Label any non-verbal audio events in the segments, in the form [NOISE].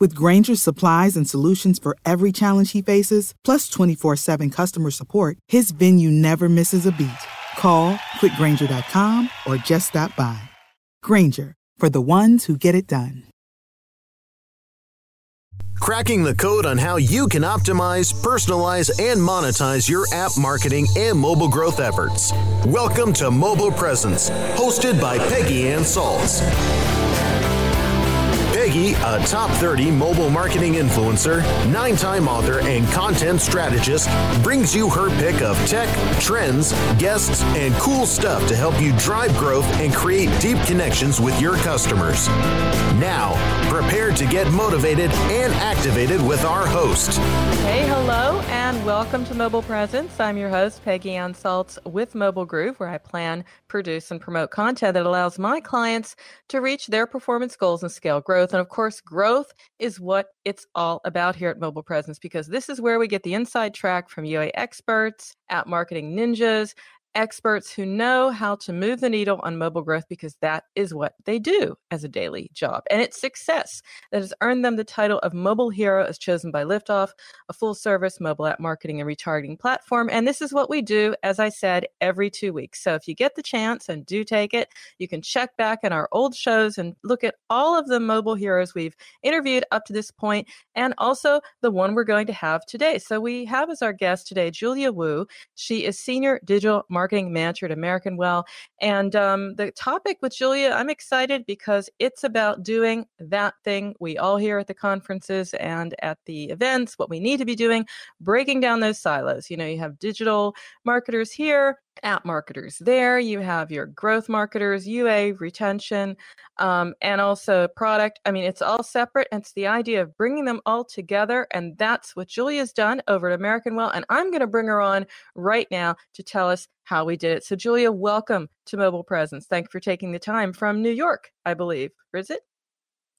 With Grainger's supplies and solutions for every challenge he faces, plus 24 7 customer support, his venue never misses a beat. Call clickgrainger.com or just stop by. Granger, for the ones who get it done. Cracking the code on how you can optimize, personalize, and monetize your app marketing and mobile growth efforts. Welcome to Mobile Presence, hosted by Peggy Ann Salz. Peggy, a top 30 mobile marketing influencer, nine time author, and content strategist, brings you her pick of tech, trends, guests, and cool stuff to help you drive growth and create deep connections with your customers. Now, prepare to get motivated and activated with our host. Hey, hello, and welcome to Mobile Presence. I'm your host, Peggy Ann Salz with Mobile Groove, where I plan, produce, and promote content that allows my clients to reach their performance goals and scale growth. And of course, growth is what it's all about here at Mobile Presence because this is where we get the inside track from UA experts, app marketing ninjas, experts who know how to move the needle on mobile growth because that is what they do as a daily job. And it's success that has earned them the title of Mobile Hero as chosen by Liftoff, a full service mobile app marketing and retargeting platform. And this is what we do, as I said, every two weeks. So if you get the chance and do take it, you can check back in our old shows and look at all of the mobile heroes we've interviewed up to this point and also the one we're going to have today. So we have as our guest today Julia Wu. She is senior digital marketing marketing manager at American Well. And um, the topic with Julia, I'm excited because it's about doing that thing we all hear at the conferences and at the events, what we need to be doing, breaking down those silos. You know, you have digital marketers here, app marketers there. You have your growth marketers, UA, retention, um, and also product. I mean, it's all separate. It's the idea of bringing them all together. And that's what Julia's done over at American Well. And I'm going to bring her on right now to tell us how we did it. So, Julia, welcome to Mobile Presence. Thank you for taking the time from New York, I believe. Or is it?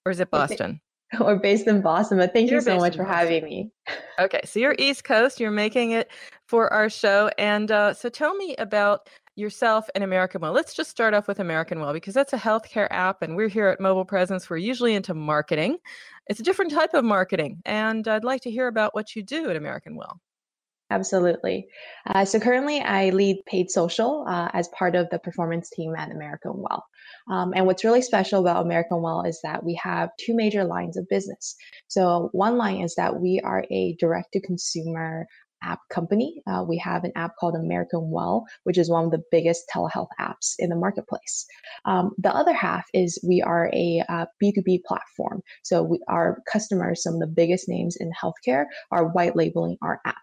Or is it Boston? [LAUGHS] We're based in Boston, but thank you're you so much for having me. Okay, so you're East Coast. You're making it for our show, and uh, so tell me about yourself and American Well. Let's just start off with American Well because that's a healthcare app, and we're here at Mobile Presence. We're usually into marketing. It's a different type of marketing, and I'd like to hear about what you do at American Well. Absolutely. Uh, so currently, I lead paid social uh, as part of the performance team at American Well. Um, and what's really special about American Well is that we have two major lines of business. So one line is that we are a direct to consumer app company. Uh, we have an app called American Well, which is one of the biggest telehealth apps in the marketplace. Um, the other half is we are a uh, B2B platform. So we, our customers, some of the biggest names in healthcare, are white labeling our app.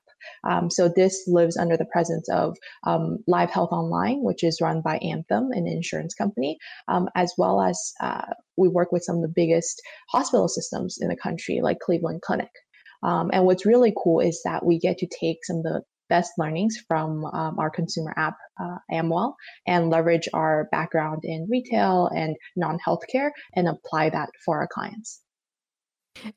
Um, so this lives under the presence of um, Live Health Online, which is run by Anthem, an insurance company, um, as well as uh, we work with some of the biggest hospital systems in the country, like Cleveland Clinic. Um, and what's really cool is that we get to take some of the best learnings from um, our consumer app, uh, Amwell, and leverage our background in retail and non healthcare and apply that for our clients.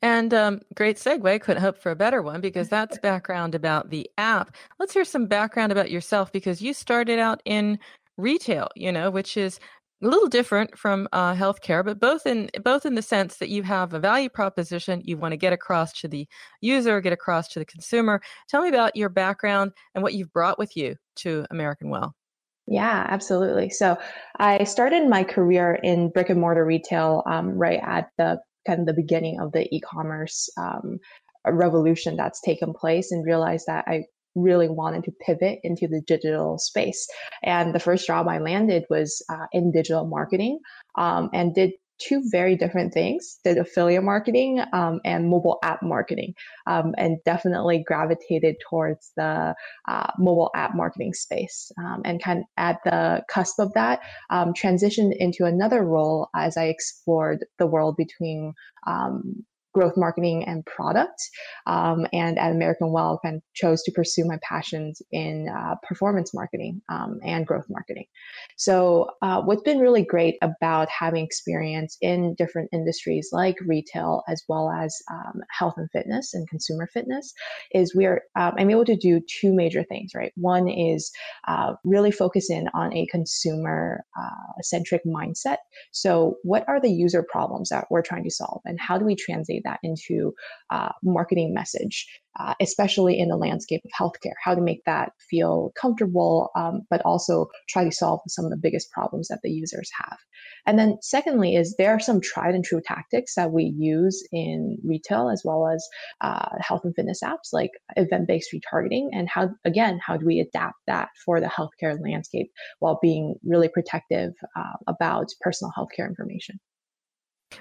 And um, great segue. Couldn't hope for a better one because [LAUGHS] that's background about the app. Let's hear some background about yourself because you started out in retail, you know, which is a little different from uh, healthcare, but both in both in the sense that you have a value proposition you want to get across to the user, get across to the consumer. Tell me about your background and what you've brought with you to American Well. Yeah, absolutely. So I started my career in brick and mortar retail um, right at the kind of the beginning of the e-commerce um, revolution that's taken place and realized that I really wanted to pivot into the digital space. And the first job I landed was uh, in digital marketing um, and did two very different things did affiliate marketing um, and mobile app marketing um, and definitely gravitated towards the uh, mobile app marketing space um, and kind of at the cusp of that um, transitioned into another role as i explored the world between um, growth marketing and product. Um, and at American Well, kind of chose to pursue my passions in uh, performance marketing um, and growth marketing. So, uh, what's been really great about having experience in different industries like retail as well as um, health and fitness and consumer fitness is we're um, I'm able to do two major things. Right, one is uh, really focus in on a consumer uh, centric mindset. So, what are the user problems that we're trying to solve, and how do we translate that into uh, marketing message, uh, especially in the landscape of healthcare, how to make that feel comfortable, um, but also try to solve some of the biggest problems that the users have. And then secondly is there are some tried and true tactics that we use in retail as well as uh, health and fitness apps like event-based retargeting and how, again, how do we adapt that for the healthcare landscape while being really protective uh, about personal healthcare information.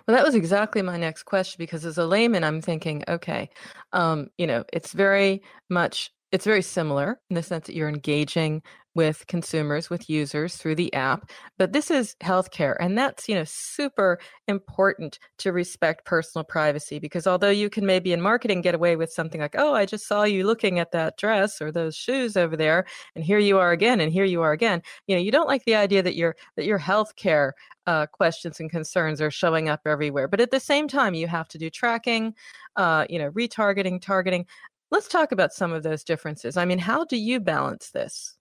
Well, that was exactly my next question because as a layman, I'm thinking, okay, um, you know, it's very much it's very similar in the sense that you're engaging with consumers, with users through the app. But this is healthcare, and that's you know super important to respect personal privacy because although you can maybe in marketing get away with something like, "Oh, I just saw you looking at that dress or those shoes over there, and here you are again, and here you are again," you know, you don't like the idea that your that your healthcare uh, questions and concerns are showing up everywhere. But at the same time, you have to do tracking, uh, you know, retargeting, targeting. Let's talk about some of those differences. I mean, how do you balance this?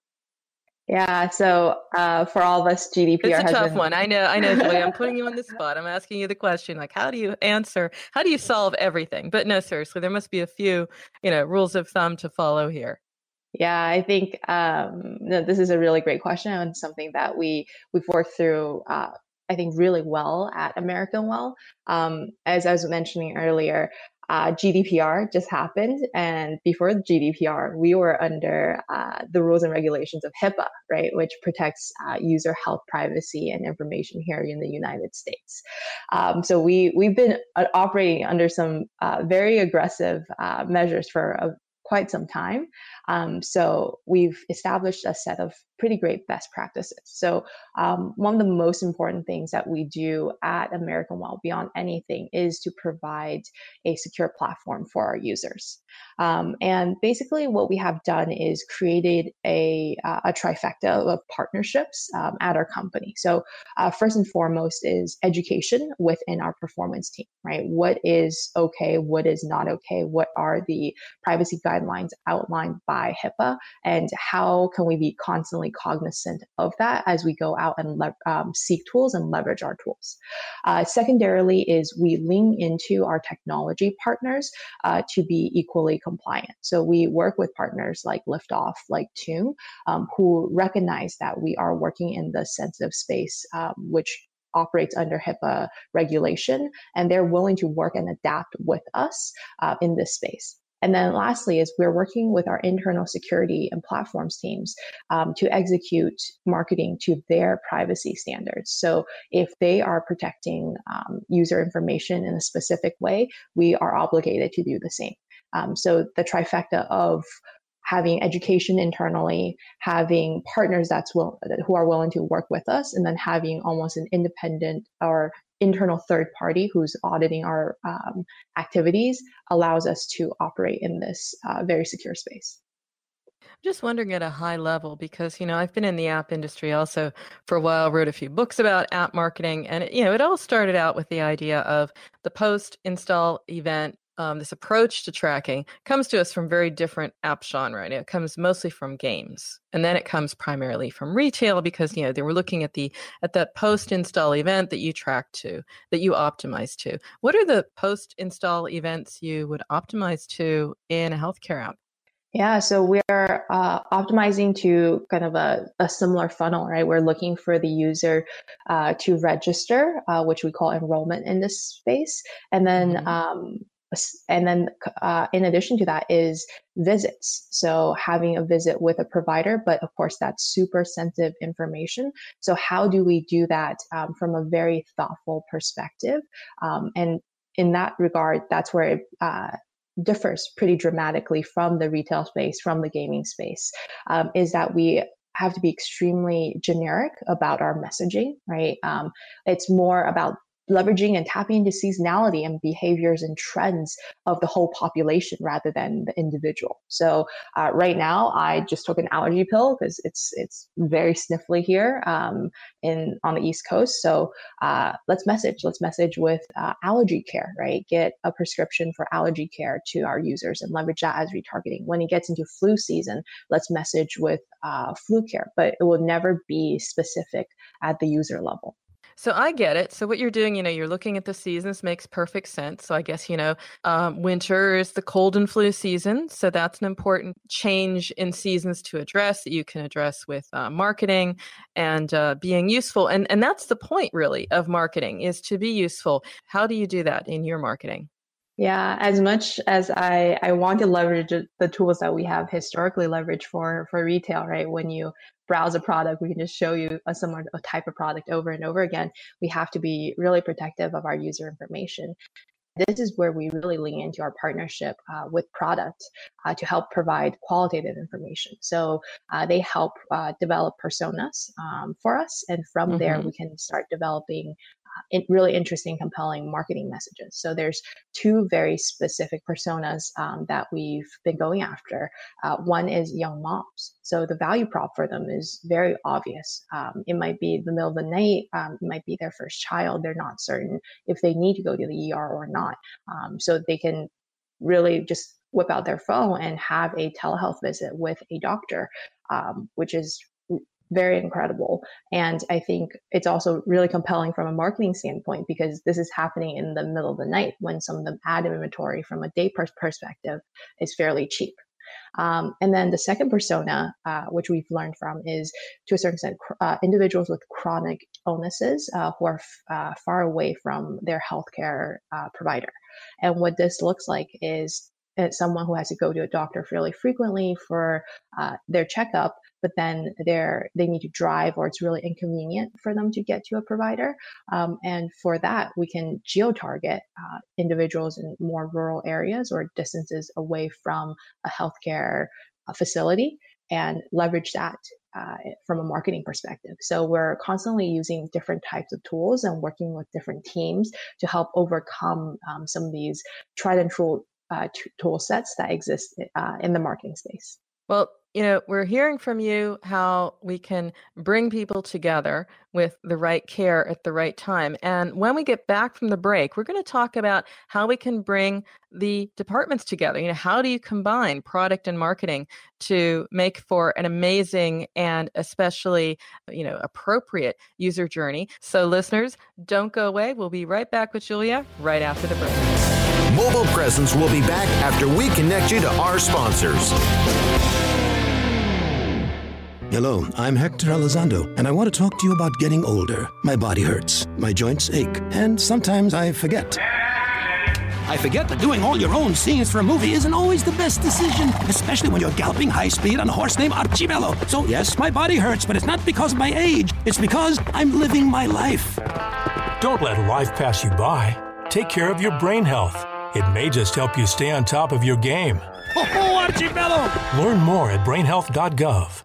Yeah, so uh, for all of us, GDPR it's a tough been... one. I know, I know, Julie. I'm putting you on the [LAUGHS] spot. I'm asking you the question, like, how do you answer? How do you solve everything? But no, seriously, there must be a few, you know, rules of thumb to follow here. Yeah, I think um, no, this is a really great question and something that we we've worked through uh, I think, really well at American Well. Um, as I was mentioning earlier, uh, GDPR just happened, and before GDPR, we were under uh, the rules and regulations of HIPAA, right, which protects uh, user health, privacy, and information here in the United States. Um, so we we've been uh, operating under some uh, very aggressive uh, measures for a, quite some time. Um, so we've established a set of pretty great best practices. So um, one of the most important things that we do at American Well beyond anything is to provide a secure platform for our users. Um, and basically, what we have done is created a, uh, a trifecta of partnerships um, at our company. So uh, first and foremost is education within our performance team, right? What is okay? What is not okay? What are the privacy guidelines outlined by HIPAA? And how can we be constantly cognizant of that as we go out and le- um, seek tools and leverage our tools. Uh, secondarily, is we lean into our technology partners uh, to be equally compliant. So we work with partners like Liftoff, like Tune, um, who recognize that we are working in the sensitive space, um, which operates under HIPAA regulation, and they're willing to work and adapt with us uh, in this space. And then lastly is we're working with our internal security and platforms teams um, to execute marketing to their privacy standards. So if they are protecting um, user information in a specific way, we are obligated to do the same. Um, so the trifecta of having education internally, having partners that's will, who are willing to work with us, and then having almost an independent or internal third party who's auditing our um, activities allows us to operate in this uh, very secure space. Just wondering at a high level because you know I've been in the app industry also for a while. Wrote a few books about app marketing, and it, you know it all started out with the idea of the post install event um, this approach to tracking comes to us from very different app genre. And it comes mostly from games, and then it comes primarily from retail because you know they were looking at the at that post install event that you track to, that you optimize to. What are the post install events you would optimize to in a healthcare app? Yeah, so we're uh, optimizing to kind of a, a, similar funnel, right? We're looking for the user uh, to register, uh, which we call enrollment in this space, and then mm-hmm. um, and then uh, in addition to that is visits. So having a visit with a provider but of course that's super sensitive information. So how do we do that um, from a very thoughtful perspective? Um, and in that regard that's where it uh, differs pretty dramatically from the retail space from the gaming space. Um, is that we have to be extremely generic about our messaging right? Um, it's more about leveraging and tapping into seasonality and behaviors and trends of the whole population rather than the individual. So uh, right now, I just took an allergy pill because it's it's very sniffly here um, in on the East Coast. So uh, let's message. Let's message with uh, allergy care. Right, get a prescription for allergy care to our users and leverage that as retargeting. When it gets into flu season, let's message with uh, flu care, but it will never be specific at the user level. So I get it. So what you're doing, you know, you're looking at the seasons makes perfect sense. So I guess you know, um, winter is the cold and flu season, so that's an important change in seasons to address that you can address with uh, marketing and uh, being useful. And and that's the point really of marketing is to be useful. How do you do that in your marketing? Yeah, as much as I, I want to leverage the tools that we have historically leveraged for for retail, right? When you browse a product, we can just show you a similar type of product over and over again. We have to be really protective of our user information. This is where we really lean into our partnership uh, with product uh, to help provide qualitative information. So uh, they help uh, develop personas um, for us, and from mm-hmm. there we can start developing really interesting, compelling marketing messages. So there's two very specific personas um, that we've been going after. Uh, one is young moms. So the value prop for them is very obvious. Um, it might be the middle of the night. Um, it might be their first child. They're not certain if they need to go to the ER or not. Um, so they can really just whip out their phone and have a telehealth visit with a doctor, um, which is very incredible. And I think it's also really compelling from a marketing standpoint because this is happening in the middle of the night when some of the ad inventory from a day perspective is fairly cheap. Um, and then the second persona, uh, which we've learned from, is to a certain extent uh, individuals with chronic illnesses uh, who are f- uh, far away from their healthcare uh, provider. And what this looks like is uh, someone who has to go to a doctor fairly frequently for their checkup but then they're they need to drive or it's really inconvenient for them to get to a provider um, and for that we can geo target uh, individuals in more rural areas or distances away from a healthcare uh, facility and leverage that uh, from a marketing perspective. So we're constantly using different types of tools and working with different teams to help overcome um, some of these tried and true uh, t- tool sets that exist uh, in the marketing space. Well, you know, we're hearing from you how we can bring people together with the right care at the right time. And when we get back from the break, we're going to talk about how we can bring the departments together. You know, how do you combine product and marketing to make for an amazing and especially, you know, appropriate user journey? So, listeners, don't go away. We'll be right back with Julia right after the break. Mobile Presence will be back after we connect you to our sponsors. Hello, I'm Hector Elizondo, and I want to talk to you about getting older. My body hurts, my joints ache, and sometimes I forget. I forget that doing all your own scenes for a movie isn't always the best decision, especially when you're galloping high speed on a horse named Archibello. So, yes, my body hurts, but it's not because of my age, it's because I'm living my life. Don't let life pass you by. Take care of your brain health. It may just help you stay on top of your game. Oh, Archibello! Learn more at brainhealth.gov.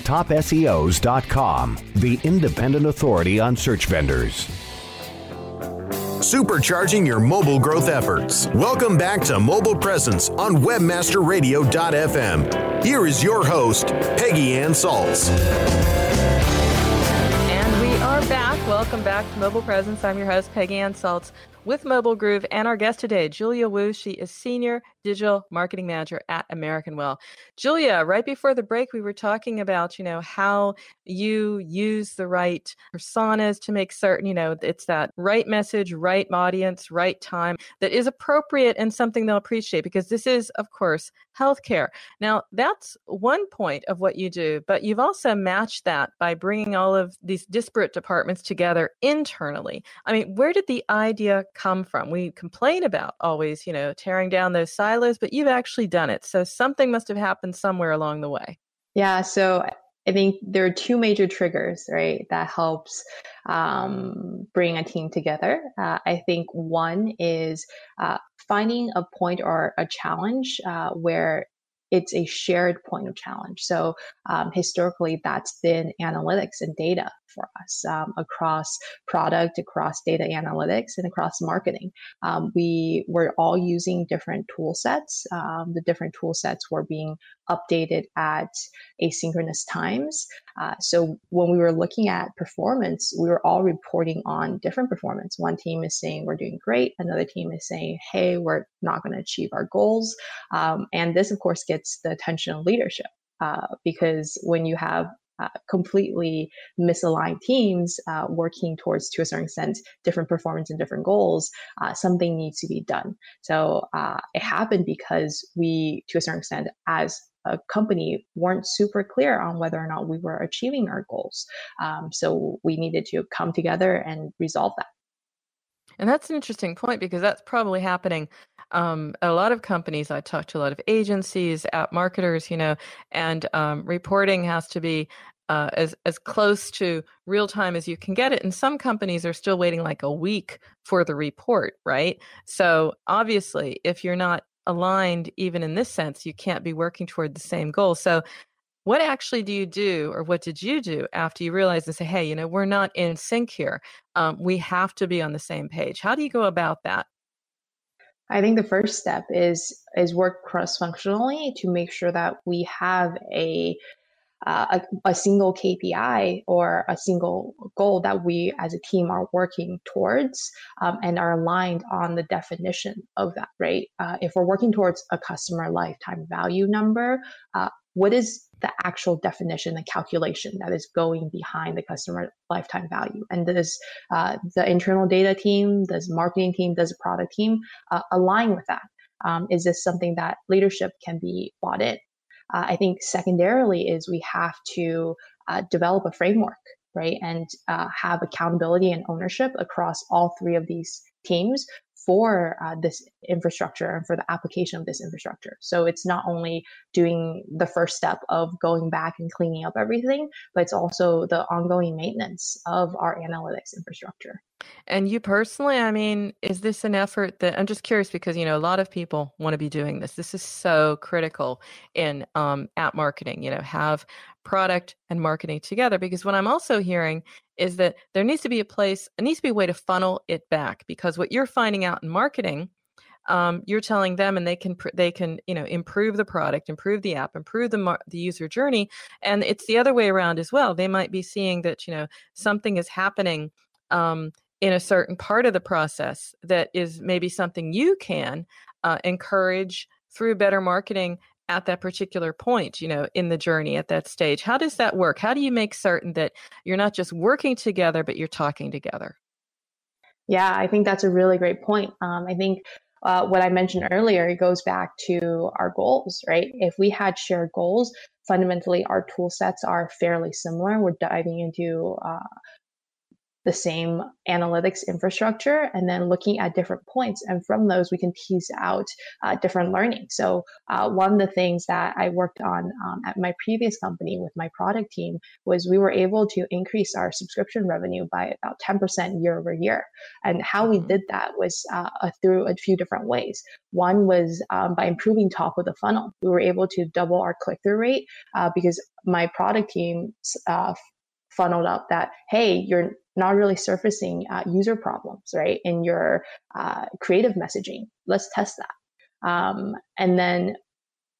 TopSEOs.com, the independent authority on search vendors. Supercharging your mobile growth efforts. Welcome back to Mobile Presence on WebmasterRadio.fm. Here is your host, Peggy Ann Salz. And we are back. Welcome back to Mobile Presence. I'm your host, Peggy Ann Salz with Mobile Groove and our guest today, Julia Wu. She is Senior Digital Marketing Manager at American Well. Julia, right before the break, we were talking about, you know, how you use the right personas to make certain, you know, it's that right message, right audience, right time that is appropriate and something they'll appreciate because this is, of course, healthcare. Now, that's one point of what you do, but you've also matched that by bringing all of these disparate departments together internally. I mean, where did the idea come from? We complain about always, you know, tearing down those silos, but you've actually done it. So something must have happened somewhere along the way. Yeah. So I think there are two major triggers, right, that helps um, bring a team together. Uh, I think one is uh, finding a point or a challenge uh, where it's a shared point of challenge. So um, historically, that's been analytics and data for us um, across product, across data analytics, and across marketing. Um, we were all using different tool sets. Um, the different tool sets were being updated at asynchronous times. Uh, so when we were looking at performance, we were all reporting on different performance. One team is saying we're doing great, another team is saying, hey, we're not going to achieve our goals. Um, and this, of course, gets the attention of leadership. Uh, because when you have uh, completely misaligned teams uh, working towards, to a certain extent, different performance and different goals, uh, something needs to be done. So uh, it happened because we, to a certain extent, as a company weren't super clear on whether or not we were achieving our goals. Um, so we needed to come together and resolve that. And that's an interesting point because that's probably happening. Um, a lot of companies, I talk to a lot of agencies, app marketers, you know, and um, reporting has to be uh, as as close to real time as you can get it. And some companies are still waiting like a week for the report, right? So obviously, if you're not aligned, even in this sense, you can't be working toward the same goal. So what actually do you do or what did you do after you realized and say hey you know we're not in sync here. Um, we have to be on the same page. How do you go about that? I think the first step is is work cross functionally to make sure that we have a uh, a, a, single KPI or a single goal that we as a team are working towards um, and are aligned on the definition of that, right? Uh, if we're working towards a customer lifetime value number, uh, what is the actual definition and calculation that is going behind the customer lifetime value? And does uh, the internal data team, does marketing team, does product team uh, align with that? Um, is this something that leadership can be bought in? Uh, I think secondarily is we have to uh, develop a framework, right, and uh, have accountability and ownership across all three of these teams for uh, this infrastructure and for the application of this infrastructure. So it's not only doing the first step of going back and cleaning up everything, but it's also the ongoing maintenance of our analytics infrastructure. And you personally, I mean, is this an effort that I'm just curious because you know a lot of people want to be doing this. This is so critical in um, app marketing. You know, have product and marketing together because what I'm also hearing is that there needs to be a place, it needs to be a way to funnel it back because what you're finding out in marketing um, you're telling them and they can they can you know improve the product improve the app improve the mar- the user journey and it's the other way around as well. They might be seeing that you know something is happening um, in a certain part of the process that is maybe something you can uh, encourage through better marketing at that particular point, you know, in the journey at that stage. How does that work? How do you make certain that you're not just working together, but you're talking together? Yeah, I think that's a really great point. Um, I think uh, what I mentioned earlier, it goes back to our goals, right? If we had shared goals, fundamentally our tool sets are fairly similar. We're diving into uh, the same analytics infrastructure and then looking at different points. And from those, we can tease out uh, different learning. So, uh, one of the things that I worked on um, at my previous company with my product team was we were able to increase our subscription revenue by about 10% year over year. And how we mm-hmm. did that was uh, through a few different ways. One was um, by improving top of the funnel. We were able to double our click through rate uh, because my product team uh, funneled up that hey you're not really surfacing uh, user problems right in your uh, creative messaging. Let's test that. Um, and then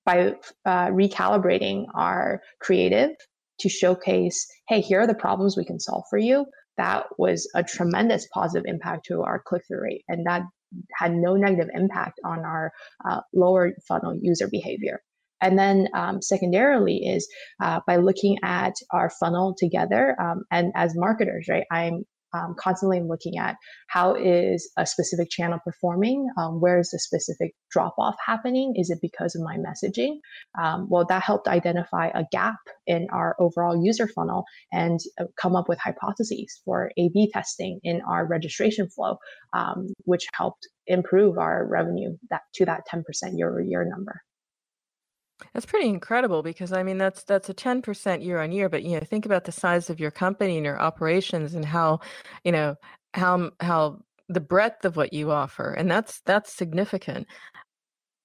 by uh, recalibrating our creative to showcase hey here are the problems we can solve for you that was a tremendous positive impact to our click-through rate and that had no negative impact on our uh, lower funnel user behavior and then um, secondarily is uh, by looking at our funnel together. Um, and as marketers, right, I'm um, constantly looking at how is a specific channel performing um, where is the specific drop off happening is it because of my messaging um, well that helped identify a gap in our overall user funnel and uh, come up with hypotheses for a b testing in our registration flow um, which helped improve our revenue that to that 10% year over year number that's pretty incredible because I mean that's that's a 10% year on year, but you know, think about the size of your company and your operations and how, you know, how how the breadth of what you offer and that's that's significant.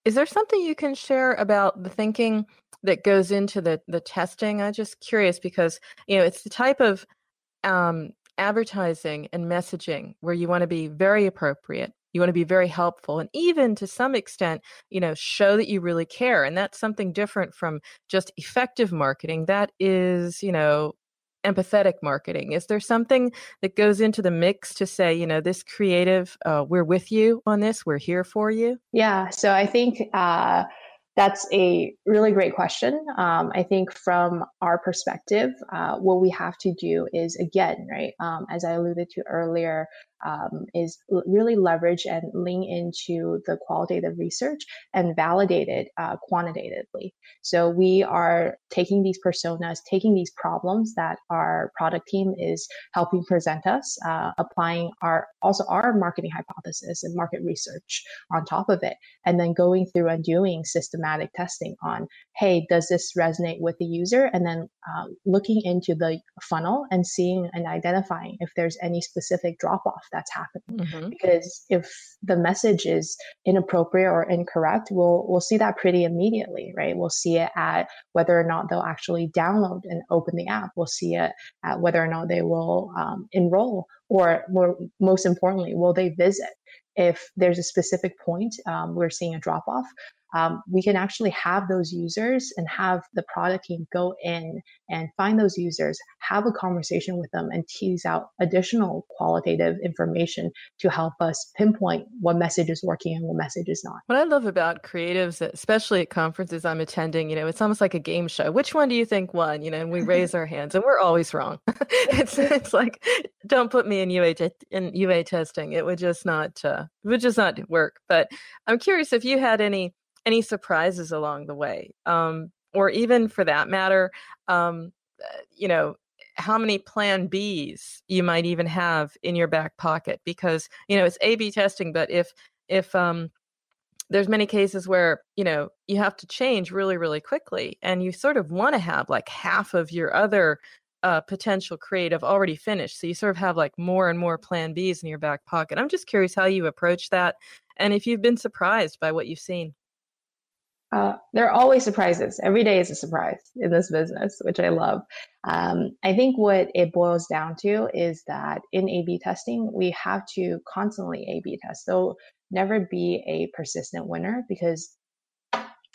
Is there something you can share about the thinking that goes into the the testing? I'm just curious because, you know, it's the type of um, advertising and messaging where you want to be very appropriate you want to be very helpful and even to some extent you know show that you really care and that's something different from just effective marketing that is you know empathetic marketing is there something that goes into the mix to say you know this creative uh, we're with you on this we're here for you yeah so i think uh, that's a really great question. Um, I think from our perspective, uh, what we have to do is again, right, um, as I alluded to earlier, um, is really leverage and lean into the qualitative research and validate it uh, quantitatively. So we are taking these personas, taking these problems that our product team is helping present us, uh, applying our also our marketing hypothesis and market research on top of it, and then going through and doing systematic testing on, hey, does this resonate with the user? And then uh, looking into the funnel and seeing and identifying if there's any specific drop off that's happening. Mm-hmm. Because if the message is inappropriate or incorrect, we'll we'll see that pretty immediately, right? We'll see it at whether or not they'll actually download and open the app. We'll see it at whether or not they will um, enroll, or more, most importantly, will they visit? If there's a specific point um, we're seeing a drop off, um, we can actually have those users and have the product team go in and find those users, have a conversation with them, and tease out additional qualitative information to help us pinpoint what message is working and what message is not. What I love about creatives, especially at conferences I'm attending, you know, it's almost like a game show. Which one do you think won? You know, and we [LAUGHS] raise our hands, and we're always wrong. [LAUGHS] it's [LAUGHS] it's like, don't put me in UA in UA testing. It would just not uh, it would just not work. But I'm curious if you had any any surprises along the way um, or even for that matter um, uh, you know how many plan b's you might even have in your back pocket because you know it's a b testing but if if um there's many cases where you know you have to change really really quickly and you sort of want to have like half of your other uh, potential creative already finished so you sort of have like more and more plan b's in your back pocket. I'm just curious how you approach that and if you've been surprised by what you've seen uh, there are always surprises. Every day is a surprise in this business, which I love. Um, I think what it boils down to is that in A B testing, we have to constantly A B test. There'll never be a persistent winner because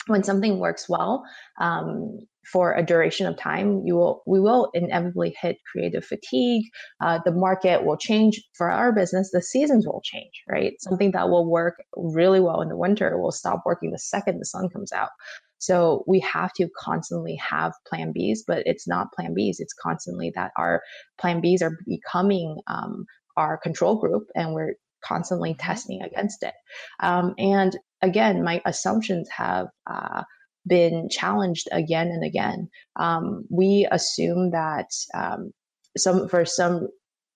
when something works well um, for a duration of time, you will we will inevitably hit creative fatigue. Uh, the market will change for our business. The seasons will change, right? Something that will work really well in the winter will stop working the second the sun comes out. So we have to constantly have plan Bs, but it's not plan Bs. It's constantly that our plan Bs are becoming um, our control group, and we're constantly mm-hmm. testing against it. Um, and again, my assumptions have uh, been challenged again and again. Um, we assume that um, some for some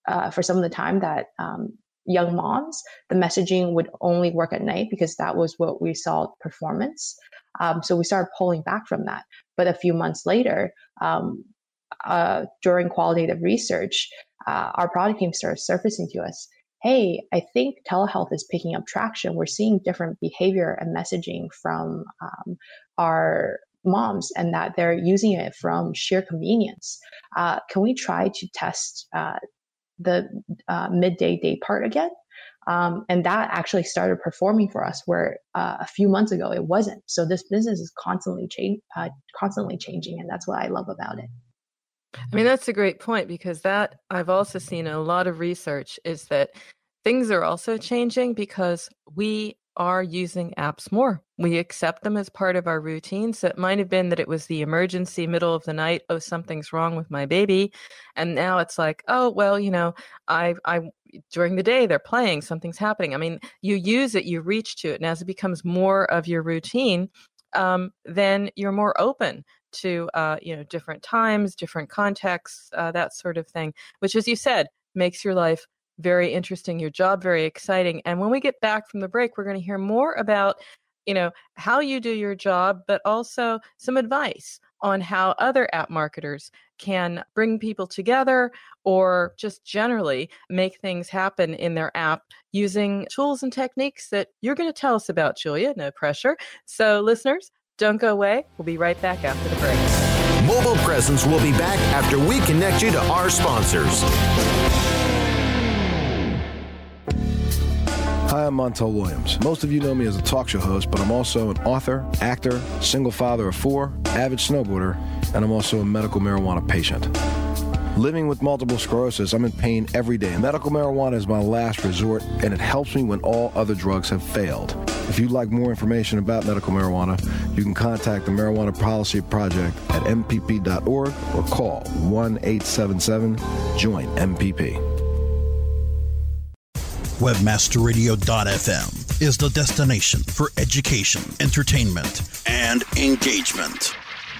uh, for some of the time that um, young moms, the messaging would only work at night because that was what we saw performance. Um, so we started pulling back from that. But a few months later, um, uh, during qualitative research, uh, our product team started surfacing to us hey, I think telehealth is picking up traction. We're seeing different behavior and messaging from um, our moms and that they're using it from sheer convenience. Uh, can we try to test uh, the uh, midday day part again? Um, and that actually started performing for us where uh, a few months ago it wasn't. So this business is constantly change, uh, constantly changing, and that's what I love about it. I mean, that's a great point because that I've also seen a lot of research is that things are also changing because we are using apps more. We accept them as part of our routine. So it might have been that it was the emergency middle of the night, oh, something's wrong with my baby. And now it's like, oh, well, you know, I I during the day they're playing, something's happening. I mean, you use it, you reach to it, and as it becomes more of your routine, um, then you're more open to uh, you know different times, different contexts, uh, that sort of thing. Which, as you said, makes your life very interesting, your job very exciting. And when we get back from the break, we're going to hear more about you know how you do your job, but also some advice on how other app marketers can bring people together or just generally make things happen in their app using tools and techniques that you're going to tell us about, Julia. No pressure. So, listeners, don't go away. We'll be right back after the break. Mobile Presence will be back after we connect you to our sponsors. Hi, I'm Montel Williams. Most of you know me as a talk show host, but I'm also an author, actor, single father of four, avid snowboarder, and I'm also a medical marijuana patient. Living with multiple sclerosis, I'm in pain every day. Medical marijuana is my last resort, and it helps me when all other drugs have failed. If you'd like more information about medical marijuana, you can contact the Marijuana Policy Project at MPP.org or call 1 877 JOIN MPP. Webmasterradio.fm is the destination for education, entertainment, and engagement.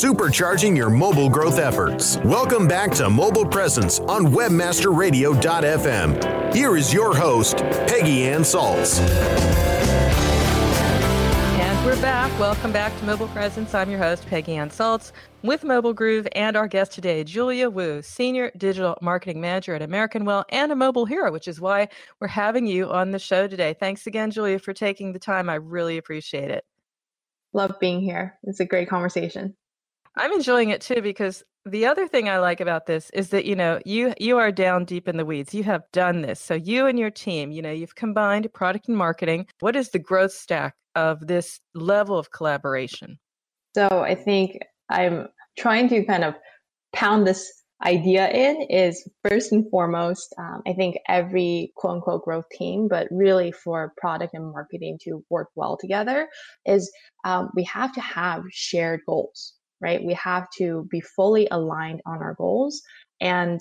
supercharging your mobile growth efforts. Welcome back to Mobile Presence on WebmasterRadio.fm. Here is your host, Peggy Ann Salz. And we're back. Welcome back to Mobile Presence. I'm your host, Peggy Ann Salz, with Mobile Groove, and our guest today, Julia Wu, Senior Digital Marketing Manager at American Well and a mobile hero, which is why we're having you on the show today. Thanks again, Julia, for taking the time. I really appreciate it. Love being here. It's a great conversation. I'm enjoying it too because the other thing I like about this is that you know you you are down deep in the weeds. You have done this. So you and your team, you know, you've combined product and marketing. What is the growth stack of this level of collaboration? So I think I'm trying to kind of pound this idea in is first and foremost, um, I think every quote unquote growth team, but really for product and marketing to work well together, is um, we have to have shared goals right? We have to be fully aligned on our goals. And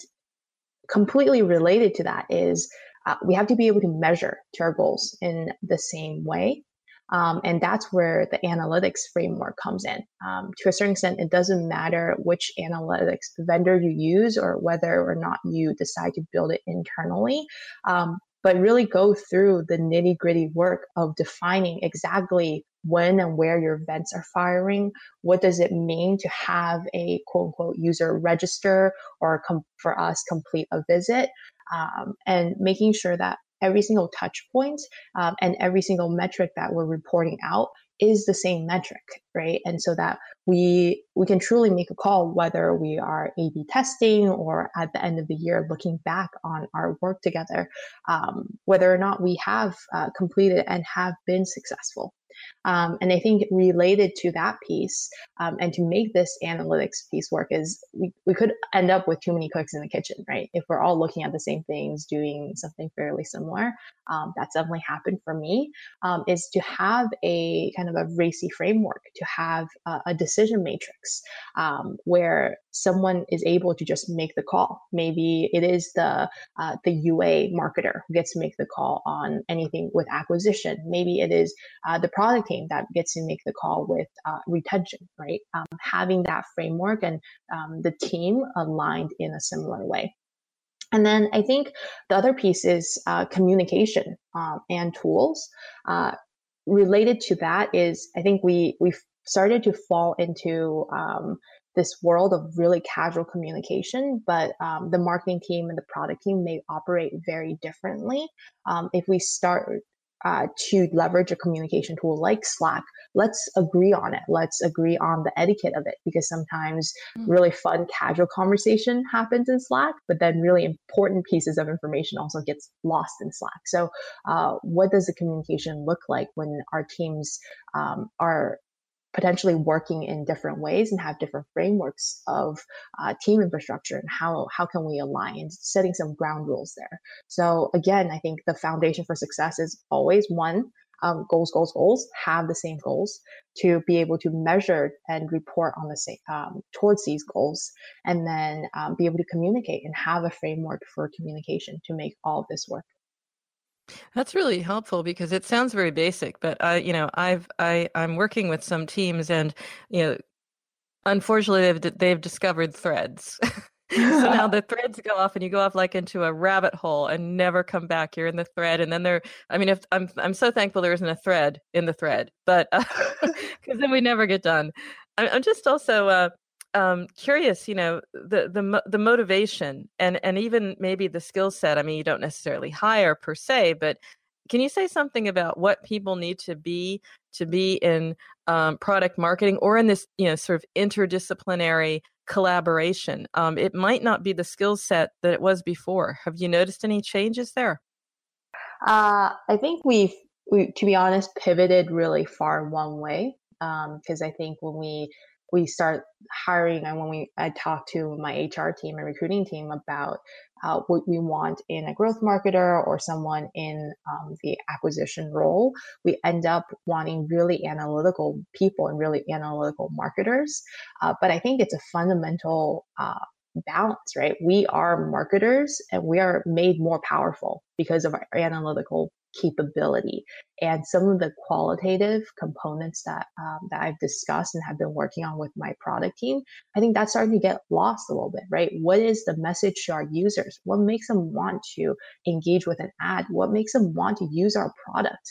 completely related to that is uh, we have to be able to measure to our goals in the same way. Um, and that's where the analytics framework comes in. Um, to a certain extent, it doesn't matter which analytics vendor you use or whether or not you decide to build it internally. Um, but really go through the nitty gritty work of defining exactly when and where your events are firing. What does it mean to have a quote unquote user register or com- for us complete a visit? Um, and making sure that every single touch point um, and every single metric that we're reporting out is the same metric, right? And so that we we can truly make a call whether we are A/B testing or at the end of the year looking back on our work together, um, whether or not we have uh, completed and have been successful. Um, and I think related to that piece, um, and to make this analytics piece work, is we, we could end up with too many cooks in the kitchen, right? If we're all looking at the same things, doing something fairly similar, um, that's definitely happened for me, um, is to have a kind of a RACI framework, to have a, a decision matrix um, where someone is able to just make the call. Maybe it is the uh, the UA marketer who gets to make the call on anything with acquisition. Maybe it is uh, the product team that gets to make the call with uh, retention. Right, um, having that framework and um, the team aligned in a similar way. And then I think the other piece is uh, communication um, and tools. Uh, related to that is I think we we've started to fall into um, this world of really casual communication, but um, the marketing team and the product team may operate very differently. Um, if we start uh, to leverage a communication tool like Slack, let's agree on it. Let's agree on the etiquette of it because sometimes mm-hmm. really fun, casual conversation happens in Slack, but then really important pieces of information also gets lost in Slack. So, uh, what does the communication look like when our teams um, are potentially working in different ways and have different frameworks of uh, team infrastructure and how how can we align setting some ground rules there. So again i think the foundation for success is always one um, goals goals goals have the same goals to be able to measure and report on the same um, towards these goals and then um, be able to communicate and have a framework for communication to make all of this work that's really helpful because it sounds very basic, but I, you know, I've I I'm working with some teams, and you know, unfortunately, they've they've discovered threads. [LAUGHS] so now [LAUGHS] the threads go off, and you go off like into a rabbit hole and never come back. You're in the thread, and then there. I mean, if I'm I'm so thankful there isn't a thread in the thread, but [LAUGHS] because uh, then we never get done. I, I'm just also. Uh, um, curious, you know, the the the motivation and and even maybe the skill set. I mean, you don't necessarily hire per se, but can you say something about what people need to be to be in um, product marketing or in this, you know, sort of interdisciplinary collaboration? Um, it might not be the skill set that it was before. Have you noticed any changes there? Uh, I think we've, we, to be honest, pivoted really far one way because um, I think when we we start hiring and when we I talk to my HR team and recruiting team about uh, what we want in a growth marketer or someone in um, the acquisition role, we end up wanting really analytical people and really analytical marketers. Uh, but I think it's a fundamental uh, balance, right? We are marketers and we are made more powerful because of our analytical capability and some of the qualitative components that um, that I've discussed and have been working on with my product team, I think that's starting to get lost a little bit, right? What is the message to our users? What makes them want to engage with an ad? What makes them want to use our product?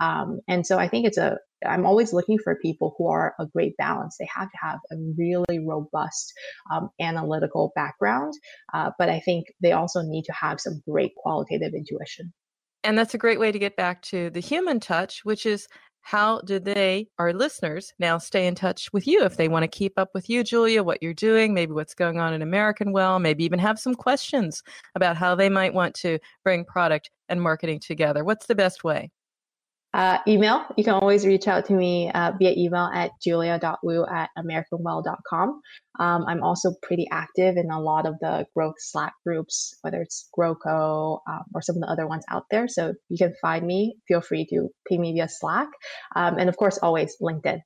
Um, and so I think it's a I'm always looking for people who are a great balance. They have to have a really robust um, analytical background, uh, but I think they also need to have some great qualitative intuition. And that's a great way to get back to the human touch, which is how do they, our listeners, now stay in touch with you if they want to keep up with you, Julia, what you're doing, maybe what's going on in American Well, maybe even have some questions about how they might want to bring product and marketing together. What's the best way? Uh, email. You can always reach out to me uh, via email at julia.wu at americanwell.com. Um, I'm also pretty active in a lot of the growth Slack groups, whether it's GrowCo um, or some of the other ones out there. So you can find me. Feel free to ping me via Slack. Um, and of course, always LinkedIn.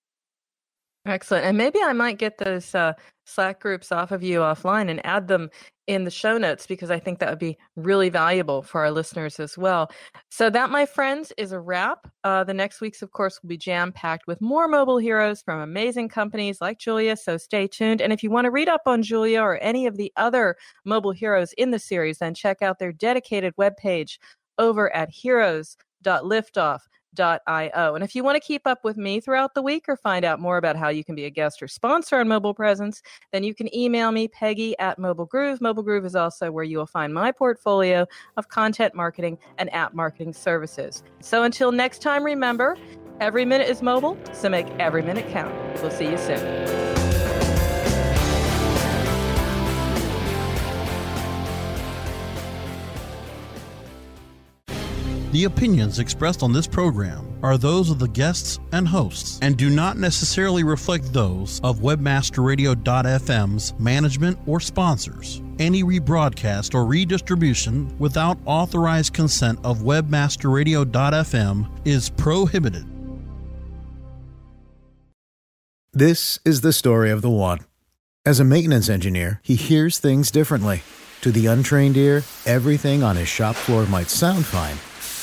Excellent. And maybe I might get those uh, Slack groups off of you offline and add them in the show notes because I think that would be really valuable for our listeners as well. So, that, my friends, is a wrap. Uh, the next weeks, of course, will be jam packed with more mobile heroes from amazing companies like Julia. So, stay tuned. And if you want to read up on Julia or any of the other mobile heroes in the series, then check out their dedicated webpage over at heroes.liftoff.com And if you want to keep up with me throughout the week or find out more about how you can be a guest or sponsor on Mobile Presence, then you can email me, Peggy at Mobile Groove. Mobile Groove is also where you will find my portfolio of content marketing and app marketing services. So until next time, remember, every minute is mobile, so make every minute count. We'll see you soon. The opinions expressed on this program are those of the guests and hosts and do not necessarily reflect those of webmasterradio.fm's management or sponsors. Any rebroadcast or redistribution without authorized consent of webmasterradio.fm is prohibited. This is the story of the one. As a maintenance engineer, he hears things differently. To the untrained ear, everything on his shop floor might sound fine